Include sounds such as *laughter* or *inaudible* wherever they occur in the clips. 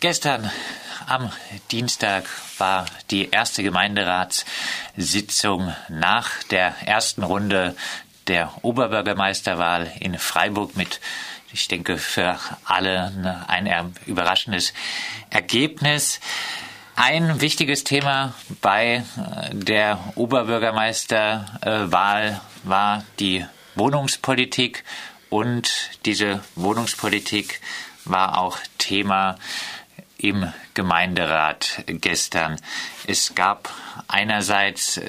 Gestern am Dienstag war die erste Gemeinderatssitzung nach der ersten Runde der Oberbürgermeisterwahl in Freiburg mit, ich denke, für alle ein überraschendes Ergebnis. Ein wichtiges Thema bei der Oberbürgermeisterwahl war die Wohnungspolitik und diese Wohnungspolitik war auch Thema im Gemeinderat gestern. Es gab einerseits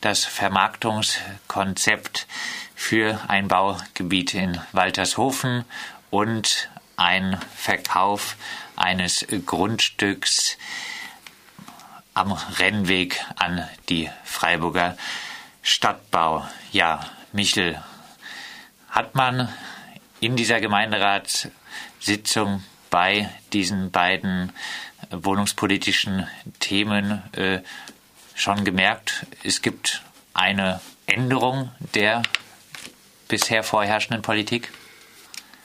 das Vermarktungskonzept für ein Baugebiet in Waltershofen und ein Verkauf eines Grundstücks am Rennweg an die Freiburger Stadtbau. Ja, Michel, hat man in dieser Gemeinderatssitzung bei diesen beiden wohnungspolitischen Themen äh, schon gemerkt, es gibt eine Änderung der bisher vorherrschenden Politik?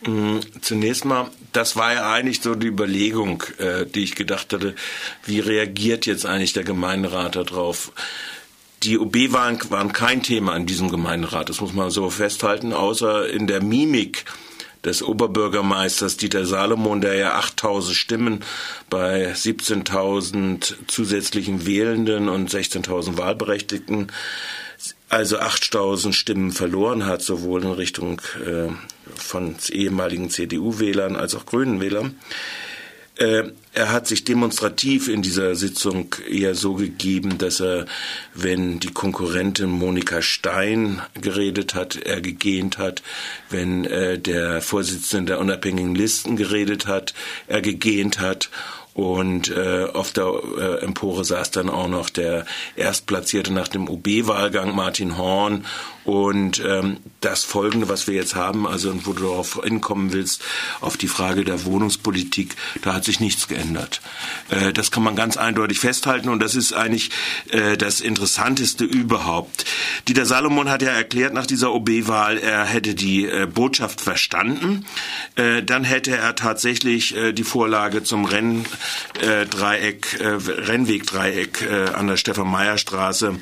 Mm, zunächst mal, das war ja eigentlich so die Überlegung, äh, die ich gedacht hatte, wie reagiert jetzt eigentlich der Gemeinderat darauf? Die OB-Wahlen waren kein Thema in diesem Gemeinderat, das muss man so festhalten, außer in der Mimik des Oberbürgermeisters Dieter Salomon, der ja 8000 Stimmen bei 17.000 zusätzlichen Wählenden und 16.000 Wahlberechtigten, also 8.000 Stimmen verloren hat, sowohl in Richtung äh, von ehemaligen CDU-Wählern als auch Grünen Wählern. Äh, er hat sich demonstrativ in dieser Sitzung eher so gegeben, dass er, wenn die Konkurrentin Monika Stein geredet hat, er gegähnt hat, wenn äh, der Vorsitzende der unabhängigen Listen geredet hat, er gegähnt hat und äh, auf der äh, Empore saß dann auch noch der Erstplatzierte nach dem UB-Wahlgang, Martin Horn. Und ähm, das Folgende, was wir jetzt haben, also wo du darauf hinkommen willst, auf die Frage der Wohnungspolitik, da hat sich nichts geändert. Äh, das kann man ganz eindeutig festhalten und das ist eigentlich äh, das Interessanteste überhaupt. Dieter Salomon hat ja erklärt nach dieser OB-Wahl, er hätte die äh, Botschaft verstanden. Äh, dann hätte er tatsächlich äh, die Vorlage zum Rennen äh, Dreieck, äh, Rennwegdreieck äh, an der Stefan-Meyer-Straße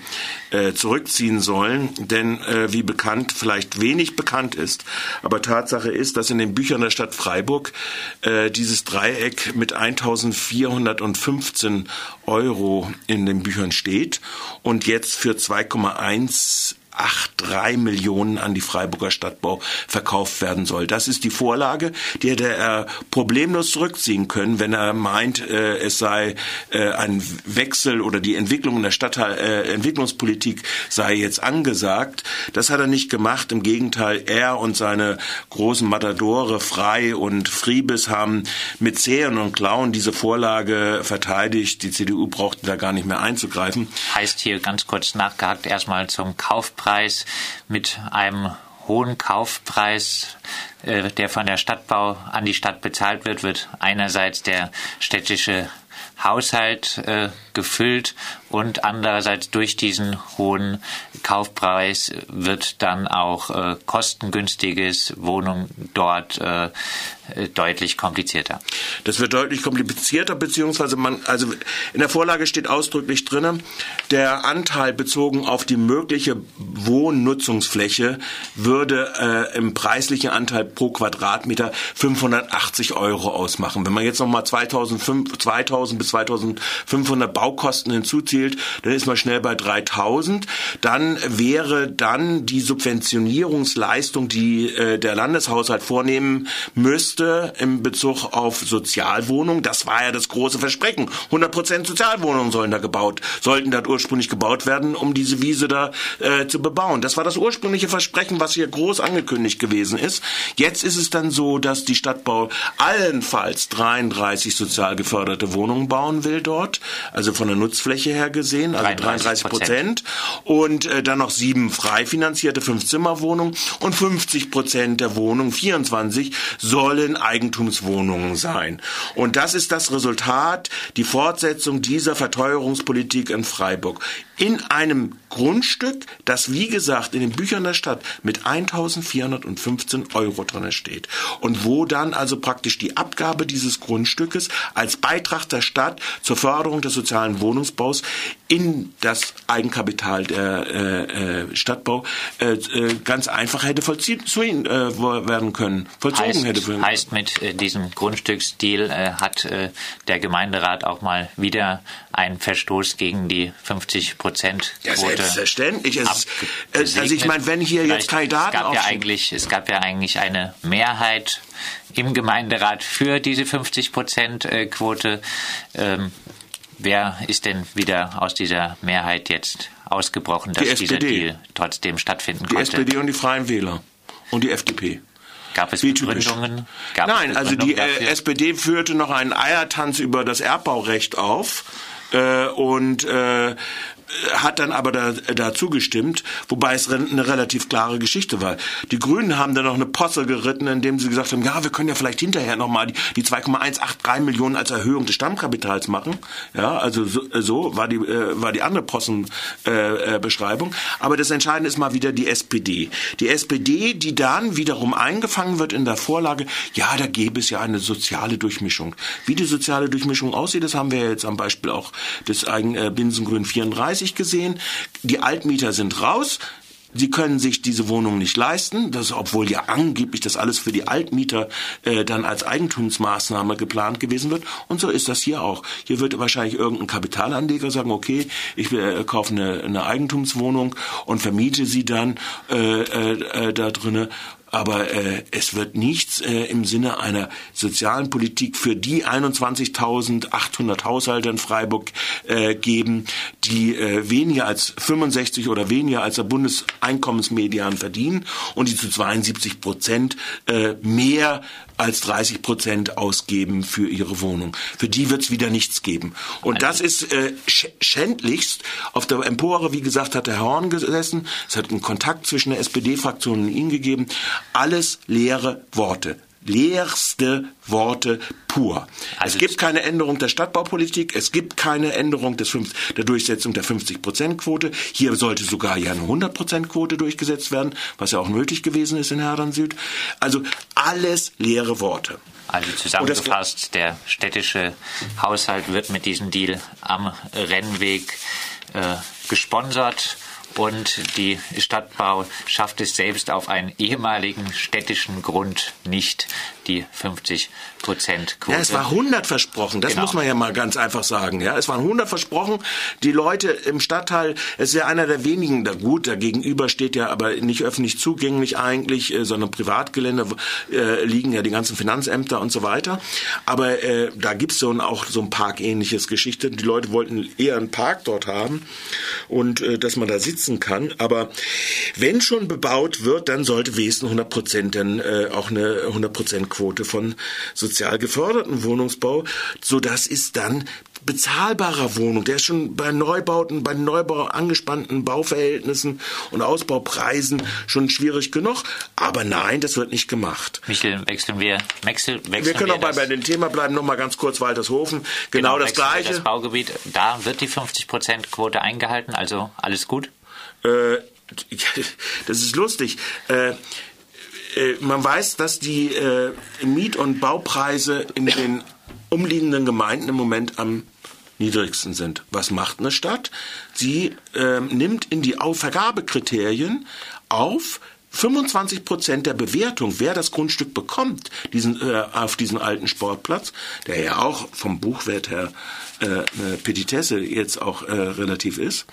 äh, zurückziehen sollen. Denn äh, wie bekannt, vielleicht wenig bekannt ist, aber Tatsache ist, dass in den Büchern der Stadt Freiburg äh, dieses Dreieck mit 1415 Euro in den Büchern steht und jetzt für 2,1 8,3 Millionen an die Freiburger Stadtbau verkauft werden soll. Das ist die Vorlage, die hätte er problemlos zurückziehen können, wenn er meint, äh, es sei äh, ein Wechsel oder die Entwicklung in der Stadtteil, äh, Entwicklungspolitik sei jetzt angesagt. Das hat er nicht gemacht. Im Gegenteil, er und seine großen Matadore Frei und Friebes haben mit Zähren und Klauen diese Vorlage verteidigt. Die CDU brauchte da gar nicht mehr einzugreifen. Heißt hier ganz kurz nachgehakt erstmal zum Kaufpreis Kaufpreis mit einem hohen Kaufpreis, äh, der von der Stadtbau an die Stadt bezahlt wird, wird einerseits der städtische Haushalt äh, gefüllt und andererseits durch diesen hohen Kaufpreis wird dann auch äh, kostengünstiges Wohnung dort äh, deutlich komplizierter. Das wird deutlich komplizierter, beziehungsweise man, also in der Vorlage steht ausdrücklich drin, der Anteil bezogen auf die mögliche Wohnnutzungsfläche würde äh, im preislichen Anteil pro Quadratmeter 580 Euro ausmachen. Wenn man jetzt nochmal 2005, 2000 bis 2500 Baukosten hinzuzählt, dann ist man schnell bei 3000. Dann wäre dann die Subventionierungsleistung, die äh, der Landeshaushalt vornehmen müsste im Bezug auf Sozialwohnungen, das war ja das große Versprechen. 100% Sozialwohnungen sollen da gebaut, sollten dort ursprünglich gebaut werden, um diese Wiese da äh, zu bebauen. Das war das ursprüngliche Versprechen, was hier groß angekündigt gewesen ist. Jetzt ist es dann so, dass die Stadtbau allenfalls 33 sozial geförderte Wohnungen bauen will dort, also von der Nutzfläche her gesehen, also 33 Prozent. Und äh, dann noch sieben frei finanzierte Fünf-Zimmer-Wohnungen und 50 Prozent der Wohnungen, 24, sollen Eigentumswohnungen sein. Und das ist das Resultat, die Fortsetzung dieser Verteuerungspolitik in Freiburg. In einem Grundstück, das wie gesagt in den Büchern der Stadt mit 1415 Euro drin steht. Und wo dann also praktisch die Abgabe dieses Grundstückes als Beitrag der Stadt zur Förderung des sozialen Wohnungsbaus in das Eigenkapital der äh, äh, Stadtbau äh, äh ganz einfach hätte vollziehen äh, werden können, vollzogen heißt, hätte werden Heißt mit diesem Grundstücksdeal hat der Gemeinderat auch mal wieder einen Verstoß gegen die 50 Prozent Quote. Ja, selbstverständlich. Es, also ich meine, wenn hier Vielleicht, jetzt Kandidaten es gab ja eigentlich, es gab ja eigentlich eine Mehrheit im Gemeinderat für diese 50 Prozent Quote. Ähm, wer ist denn wieder aus dieser Mehrheit jetzt ausgebrochen, dass dieser Deal trotzdem stattfinden die konnte? Die SPD und die Freien Wähler und die FDP. Gab es Begründungen? Gab Nein, es also die äh, SPD führte noch einen Eiertanz über das Erbbaurecht auf äh, und äh, hat dann aber da, dazu gestimmt, wobei es eine relativ klare Geschichte war. Die Grünen haben dann noch eine Posse geritten, indem sie gesagt haben, ja, wir können ja vielleicht hinterher nochmal die, die 2,183 Millionen als Erhöhung des Stammkapitals machen. Ja, also so, so war die äh, war die andere Possenbeschreibung. Äh, äh, aber das Entscheidende ist mal wieder die SPD. Die SPD, die dann wiederum eingefangen wird in der Vorlage, ja, da gäbe es ja eine soziale Durchmischung. Wie die soziale Durchmischung aussieht, das haben wir jetzt am Beispiel auch des Eigen, äh, Binsengrün 34 preislich gesehen. Die Altmieter sind raus. Sie können sich diese Wohnung nicht leisten, das, obwohl ja angeblich das alles für die Altmieter äh, dann als Eigentumsmaßnahme geplant gewesen wird. Und so ist das hier auch. Hier wird wahrscheinlich irgendein Kapitalanleger sagen, okay, ich äh, kaufe eine, eine Eigentumswohnung und vermiete sie dann äh, äh, äh da drinnen aber äh, es wird nichts äh, im Sinne einer sozialen Politik für die 21.800 Haushalte in Freiburg äh, geben, die äh, weniger als 65 oder weniger als der Bundeseinkommensmedian verdienen und die zu 72 Prozent äh, mehr als 30 Prozent ausgeben für ihre Wohnung. Für die wird es wieder nichts geben. Und das ist äh, schändlichst. Auf der Empore, wie gesagt, hat der Horn gesessen. Es hat einen Kontakt zwischen der SPD-Fraktion und ihm gegeben. Alles leere Worte leerste Worte pur. Also es gibt keine Änderung der Stadtbaupolitik, es gibt keine Änderung des 5, der Durchsetzung der 50-Prozent-Quote. Hier sollte sogar ja eine 100-Prozent-Quote durchgesetzt werden, was ja auch nötig gewesen ist in Herdern Süd. Also alles leere Worte. Also zusammengefasst, der städtische Haushalt wird mit diesem Deal am Rennweg äh, gesponsert und die Stadtbau schafft es selbst auf einen ehemaligen städtischen Grund nicht, die 50 Prozent Quote. Ja, es war 100 versprochen, das genau. muss man ja mal ganz einfach sagen. Ja, es waren 100 versprochen. Die Leute im Stadtteil, es ist ja einer der wenigen, da gut, dagegenüber steht ja aber nicht öffentlich zugänglich eigentlich, äh, sondern Privatgelände äh, liegen ja die ganzen Finanzämter und so weiter. Aber äh, da gibt's so ein, auch so ein Parkähnliches Geschichte. Die Leute wollten eher einen Park dort haben und äh, dass man da sitzen kann. Aber wenn schon bebaut wird, dann sollte Wesen 100 Prozent dann äh, auch eine 100 Prozent Quote von sozial geförderten Wohnungsbau, so dass es dann bezahlbarer Wohnung, der ist schon bei Neubauten, bei Neubau angespannten Bauverhältnissen und Ausbaupreisen schon schwierig genug. Aber nein, das wird nicht gemacht. Michel, wechseln wir, wechsel, wechseln wir können wir auch mal bei dem Thema bleiben, noch mal ganz kurz Waltershofen. Genau, genau das Gleiche. Das Baugebiet, da wird die 50%-Quote eingehalten, also alles gut? Äh, *laughs* das ist lustig. Äh, man weiß, dass die äh, Miet- und Baupreise in den umliegenden Gemeinden im Moment am niedrigsten sind. Was macht eine Stadt? Sie äh, nimmt in die Vergabekriterien auf 25 Prozent der Bewertung, wer das Grundstück bekommt, diesen, äh, auf diesen alten Sportplatz, der ja auch vom Buchwert her äh, eine Petitesse jetzt auch äh, relativ ist,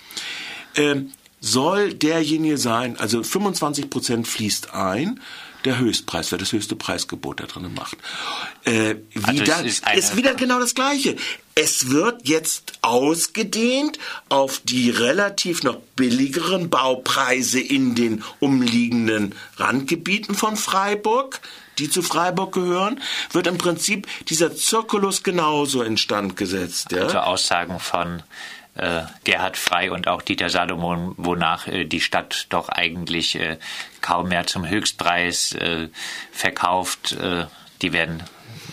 äh, soll derjenige sein, also 25 Prozent fließt ein, der Höchstpreis, wer das höchste Preisgebot da drin macht. Äh, wieder, also ist, ist wieder genau das Gleiche. Es wird jetzt ausgedehnt auf die relativ noch billigeren Baupreise in den umliegenden Randgebieten von Freiburg die zu Freiburg gehören, wird im Prinzip dieser Zirkulus genauso instand gesetzt. Ja? Also Aussagen von Gerhard Frei und auch Dieter Salomon, wonach äh, die Stadt doch eigentlich äh, kaum mehr zum Höchstpreis äh, verkauft, äh, die werden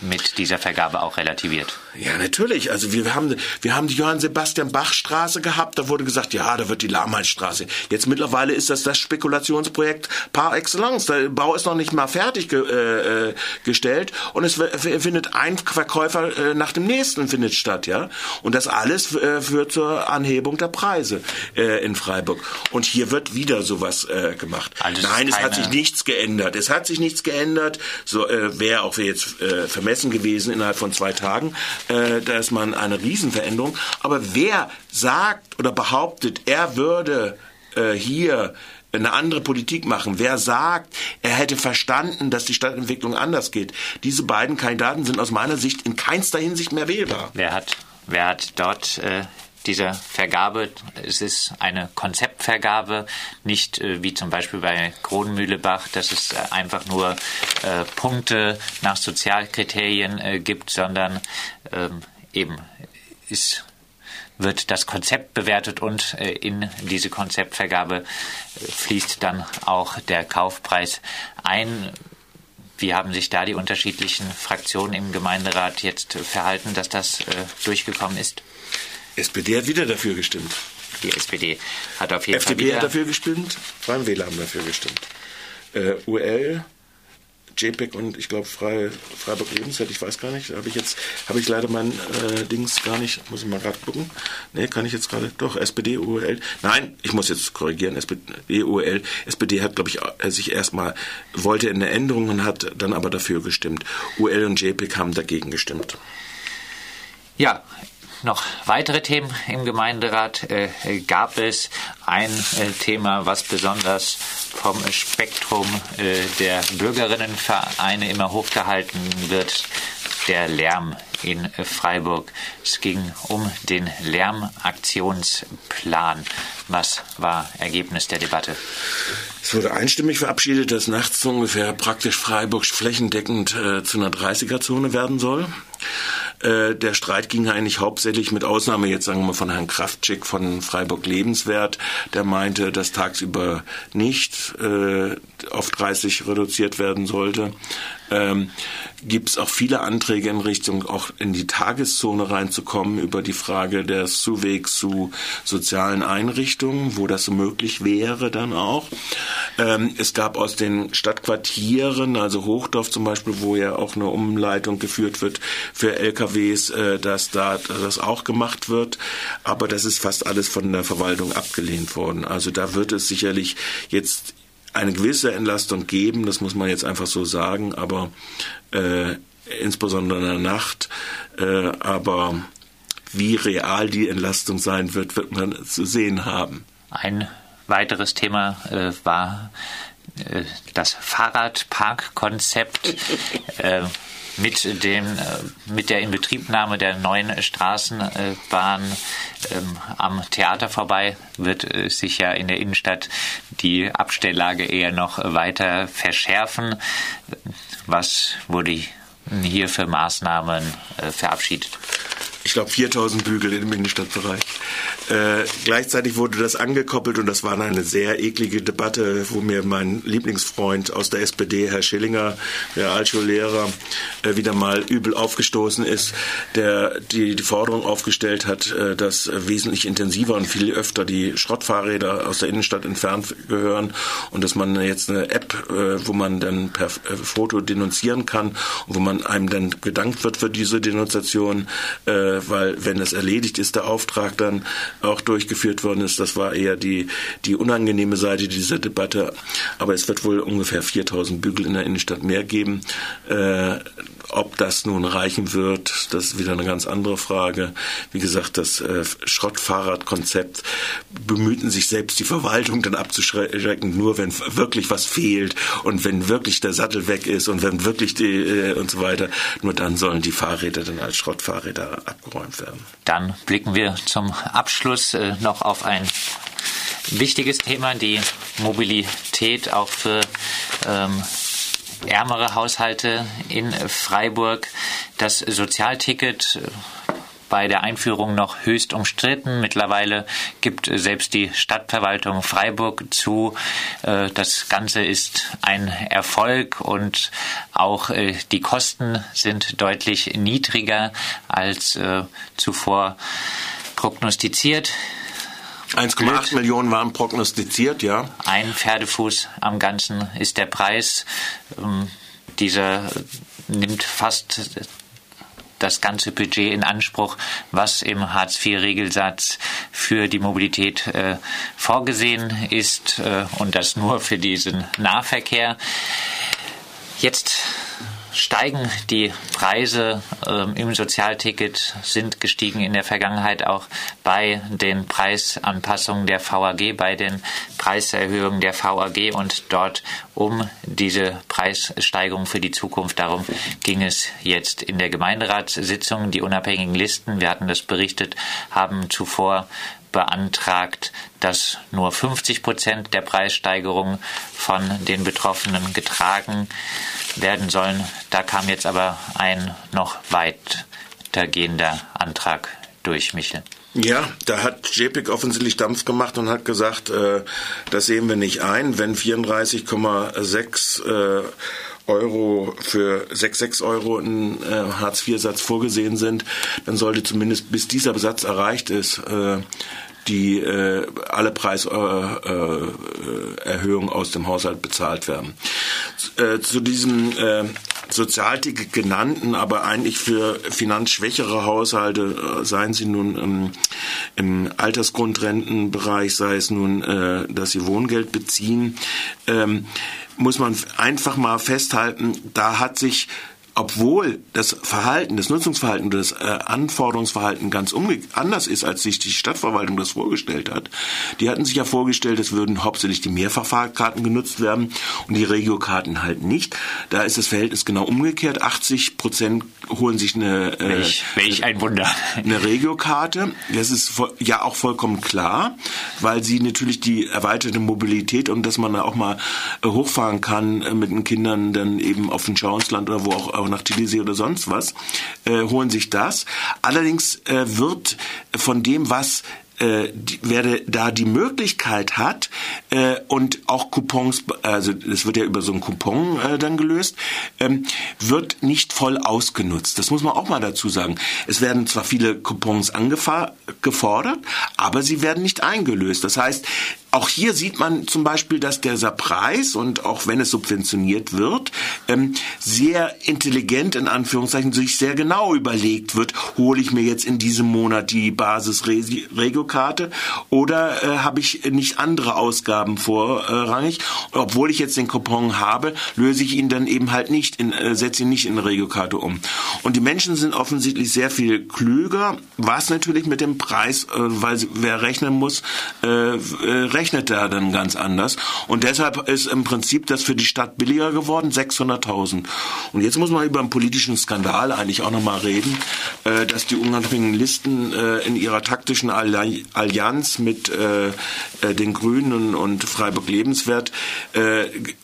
mit dieser Vergabe auch relativiert. Ja, natürlich. Also wir haben, wir haben die Johann Sebastian Bach Straße gehabt. Da wurde gesagt, ja, da wird die Lahmheitsstraße. Jetzt mittlerweile ist das das Spekulationsprojekt par excellence. Der Bau ist noch nicht mal fertig ge, äh, äh gestellt und es findet ein Verkäufer äh, nach dem nächsten findet statt, ja. Und das alles äh, führt zur Anhebung der Preise äh, in Freiburg. Und hier wird wieder sowas äh, gemacht. Also Nein, es hat sich nichts geändert. Es hat sich nichts geändert. So wäre auch jetzt vermessen gewesen innerhalb von zwei Tagen äh, da ist man eine Riesenveränderung. Aber wer sagt oder behauptet, er würde äh, hier eine andere Politik machen. Wer sagt, er hätte verstanden, dass die Stadtentwicklung anders geht? Diese beiden Kandidaten sind aus meiner Sicht in keinster Hinsicht mehr wählbar. Wer hat, wer hat dort äh, diese Vergabe, es ist eine Konzeptvergabe, nicht äh, wie zum Beispiel bei Kronmühlebach, dass es äh, einfach nur äh, Punkte nach Sozialkriterien äh, gibt, sondern ähm, eben ist wird das Konzept bewertet und äh, in diese Konzeptvergabe äh, fließt dann auch der Kaufpreis ein. Wie haben sich da die unterschiedlichen Fraktionen im Gemeinderat jetzt verhalten, dass das durchgekommen ist? SPD hat wieder dafür gestimmt. Die SPD hat auf jeden FDP Fall. FDP hat dafür gestimmt, Freien Wähler haben dafür gestimmt. Äh, UL, JPEG und ich glaube Frei, Freiburg Lebenszeit, ich weiß gar nicht, habe ich jetzt, habe ich leider mein äh, Dings gar nicht, muss ich mal gerade gucken. Nee, kann ich jetzt gerade, doch, SPD, UL. Nein, ich muss jetzt korrigieren, SPD, UL. SPD hat, glaube ich, äh, sich erstmal, wollte eine Änderung und hat dann aber dafür gestimmt. UL und JPEG haben dagegen gestimmt. Ja, noch weitere Themen im Gemeinderat äh, gab es. Ein äh, Thema, was besonders vom Spektrum äh, der Bürgerinnenvereine immer hochgehalten wird, der Lärm in Freiburg. Es ging um den Lärmaktionsplan. Was war Ergebnis der Debatte? Es wurde einstimmig verabschiedet, dass nachts ungefähr praktisch Freiburg flächendeckend äh, zu einer 30er-Zone werden soll. Äh, der Streit ging eigentlich hauptsächlich mit Ausnahme jetzt sagen wir mal von Herrn Kraftschick von Freiburg Lebenswert, der meinte, dass tagsüber nicht äh, auf 30 reduziert werden sollte. Ähm, Gibt es auch viele Anträge in Richtung auch in die Tageszone reinzukommen über die Frage des Zuwegs zu sozialen Einrichtungen, wo das so möglich wäre dann auch. Ähm, es gab aus den Stadtquartieren, also Hochdorf zum Beispiel, wo ja auch eine Umleitung geführt wird für LKWs, äh, dass da das auch gemacht wird. Aber das ist fast alles von der Verwaltung abgelehnt worden. Also da wird es sicherlich jetzt eine gewisse Entlastung geben, das muss man jetzt einfach so sagen, aber äh, insbesondere in der Nacht. Äh, aber wie real die Entlastung sein wird, wird man zu sehen haben. Ein weiteres Thema äh, war äh, das Fahrradparkkonzept. *laughs* Mit dem äh, mit der Inbetriebnahme der neuen Straßenbahn ähm, am Theater vorbei wird äh, sich ja in der Innenstadt die Abstelllage eher noch weiter verschärfen. Was wurde hier für Maßnahmen äh, verabschiedet? Ich glaube 4000 Bügel im Innenstadtbereich. Äh, gleichzeitig wurde das angekoppelt und das war eine sehr eklige Debatte, wo mir mein Lieblingsfreund aus der SPD, Herr Schillinger, der Altschullehrer, äh, wieder mal übel aufgestoßen ist, der die, die Forderung aufgestellt hat, äh, dass wesentlich intensiver und viel öfter die Schrottfahrräder aus der Innenstadt entfernt gehören und dass man jetzt eine App, äh, wo man dann per äh, Foto denunzieren kann und wo man einem dann gedankt wird für diese Denunziation, äh, weil wenn es erledigt ist, der Auftrag dann auch durchgeführt worden ist. Das war eher die, die unangenehme Seite dieser Debatte. Aber es wird wohl ungefähr 4000 Bügel in der Innenstadt mehr geben. Äh, ob das nun reichen wird, das ist wieder eine ganz andere Frage. Wie gesagt, das äh, Schrottfahrradkonzept bemühten sich selbst die Verwaltung dann abzuschrecken, nur wenn wirklich was fehlt und wenn wirklich der Sattel weg ist und wenn wirklich die äh, und so weiter. Nur dann sollen die Fahrräder dann als Schrottfahrräder abgeräumt werden. Dann blicken wir zum Abschluss äh, noch auf ein wichtiges Thema, die Mobilität auch für ähm, ärmere Haushalte in Freiburg. Das Sozialticket bei der Einführung noch höchst umstritten. Mittlerweile gibt selbst die Stadtverwaltung Freiburg zu, äh, das Ganze ist ein Erfolg und auch äh, die Kosten sind deutlich niedriger als äh, zuvor prognostiziert. 1,8 Millionen waren prognostiziert, ja. Ein Pferdefuß am Ganzen ist der Preis. Ähm, dieser nimmt fast das ganze Budget in Anspruch, was im Hartz-IV-Regelsatz für die Mobilität äh, vorgesehen ist äh, und das nur für diesen Nahverkehr. Jetzt steigen die Preise äh, im Sozialticket, sind gestiegen in der Vergangenheit auch bei den Preisanpassungen der VAG, bei den Preiserhöhungen der VAG und dort um diese Preissteigerung für die Zukunft. Darum ging es jetzt in der Gemeinderatssitzung. Die unabhängigen Listen, wir hatten das berichtet, haben zuvor beantragt, dass nur 50 Prozent der Preissteigerung von den Betroffenen getragen werden sollen. Da kam jetzt aber ein noch weitergehender Antrag durch, Michel. Ja, da hat JPEG offensichtlich Dampf gemacht und hat gesagt, äh, das sehen wir nicht ein, wenn 34,6 äh, Euro für 6,6 Euro in äh, Hartz-IV-Satz vorgesehen sind, dann sollte zumindest bis dieser Satz erreicht ist, äh, die äh, alle Preiserhöhungen äh, aus dem Haushalt bezahlt werden. Äh, zu diesem äh, Sozialticket genannten, aber eigentlich für finanzschwächere Haushalte, äh, seien sie nun ähm, im Altersgrundrentenbereich, sei es nun, äh, dass sie Wohngeld beziehen, ähm, muss man einfach mal festhalten, da hat sich obwohl das Verhalten, das Nutzungsverhalten, das äh, Anforderungsverhalten ganz anders ist, als sich die Stadtverwaltung das vorgestellt hat. Die hatten sich ja vorgestellt, es würden hauptsächlich die Mehrfachfahrkarten genutzt werden und die Regiokarten halt nicht. Da ist das Verhältnis genau umgekehrt. 80 Prozent holen sich eine, äh, welch, welch ein Wunder. eine Regiokarte. Das ist ja auch vollkommen klar, weil sie natürlich die erweiterte Mobilität und dass man auch mal äh, hochfahren kann äh, mit den Kindern dann eben auf den Schauensland oder wo auch auch nach Tbilisi oder sonst was, äh, holen sich das. Allerdings äh, wird von dem, was äh, da die Möglichkeit hat äh, und auch Coupons, also das wird ja über so einen Coupon äh, dann gelöst, ähm, wird nicht voll ausgenutzt. Das muss man auch mal dazu sagen. Es werden zwar viele Coupons angefordert, aber sie werden nicht eingelöst. Das heißt, auch hier sieht man zum Beispiel, dass dieser Preis und auch wenn es subventioniert wird, ähm, sehr intelligent in Anführungszeichen sich sehr genau überlegt wird, hole ich mir jetzt in diesem Monat die Basis-Regiokarte oder äh, habe ich nicht andere Ausgaben vorrangig? Obwohl ich jetzt den Coupon habe, löse ich ihn dann eben halt nicht, in, äh, setze ihn nicht in Regiokarte um. Und die Menschen sind offensichtlich sehr viel klüger, was natürlich mit dem Preis, äh, weil wer rechnen muss, äh, äh rechnet er dann ganz anders. Und deshalb ist im Prinzip das für die Stadt billiger geworden, 600.000. Und jetzt muss man über einen politischen Skandal eigentlich auch nochmal reden, äh, dass die unabhängigen Listen äh, in ihrer taktischen Allianz mit äh, den Grünen und Freiburg Lebenswert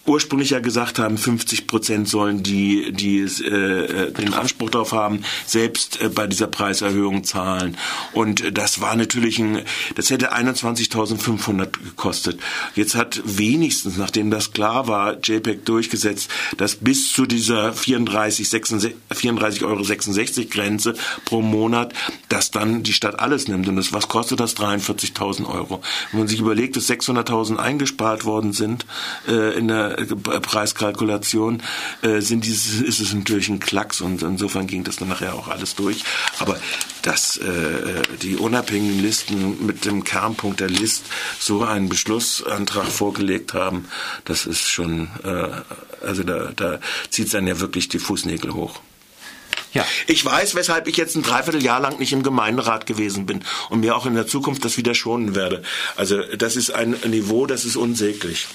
ursprünglich ja gesagt haben, 50 Prozent sollen die, die den Anspruch darauf haben, selbst bei dieser Preiserhöhung zahlen. Und das war natürlich ein, das hätte 21.500 gekostet. Jetzt hat wenigstens, nachdem das klar war, JPEG durchgesetzt, dass bis zu dieser 34, 34,66 Euro Grenze pro Monat, dass dann die Stadt alles nimmt. Und das, was kostet das? 43.000 Euro. Wenn man sich überlegt, dass 600.000 eingespart worden sind äh, in der äh, Preiskalkulation, äh, sind dieses, ist es natürlich ein Klacks und insofern ging das dann nachher auch alles durch. Aber dass äh, die unabhängigen Listen mit dem Kernpunkt der List so einen Beschlussantrag vorgelegt haben, das ist schon, äh, also da, da zieht es dann ja wirklich die Fußnägel hoch. Ja. Ich weiß, weshalb ich jetzt ein Dreivierteljahr lang nicht im Gemeinderat gewesen bin und mir auch in der Zukunft das wieder schonen werde. Also das ist ein Niveau, das ist unsäglich.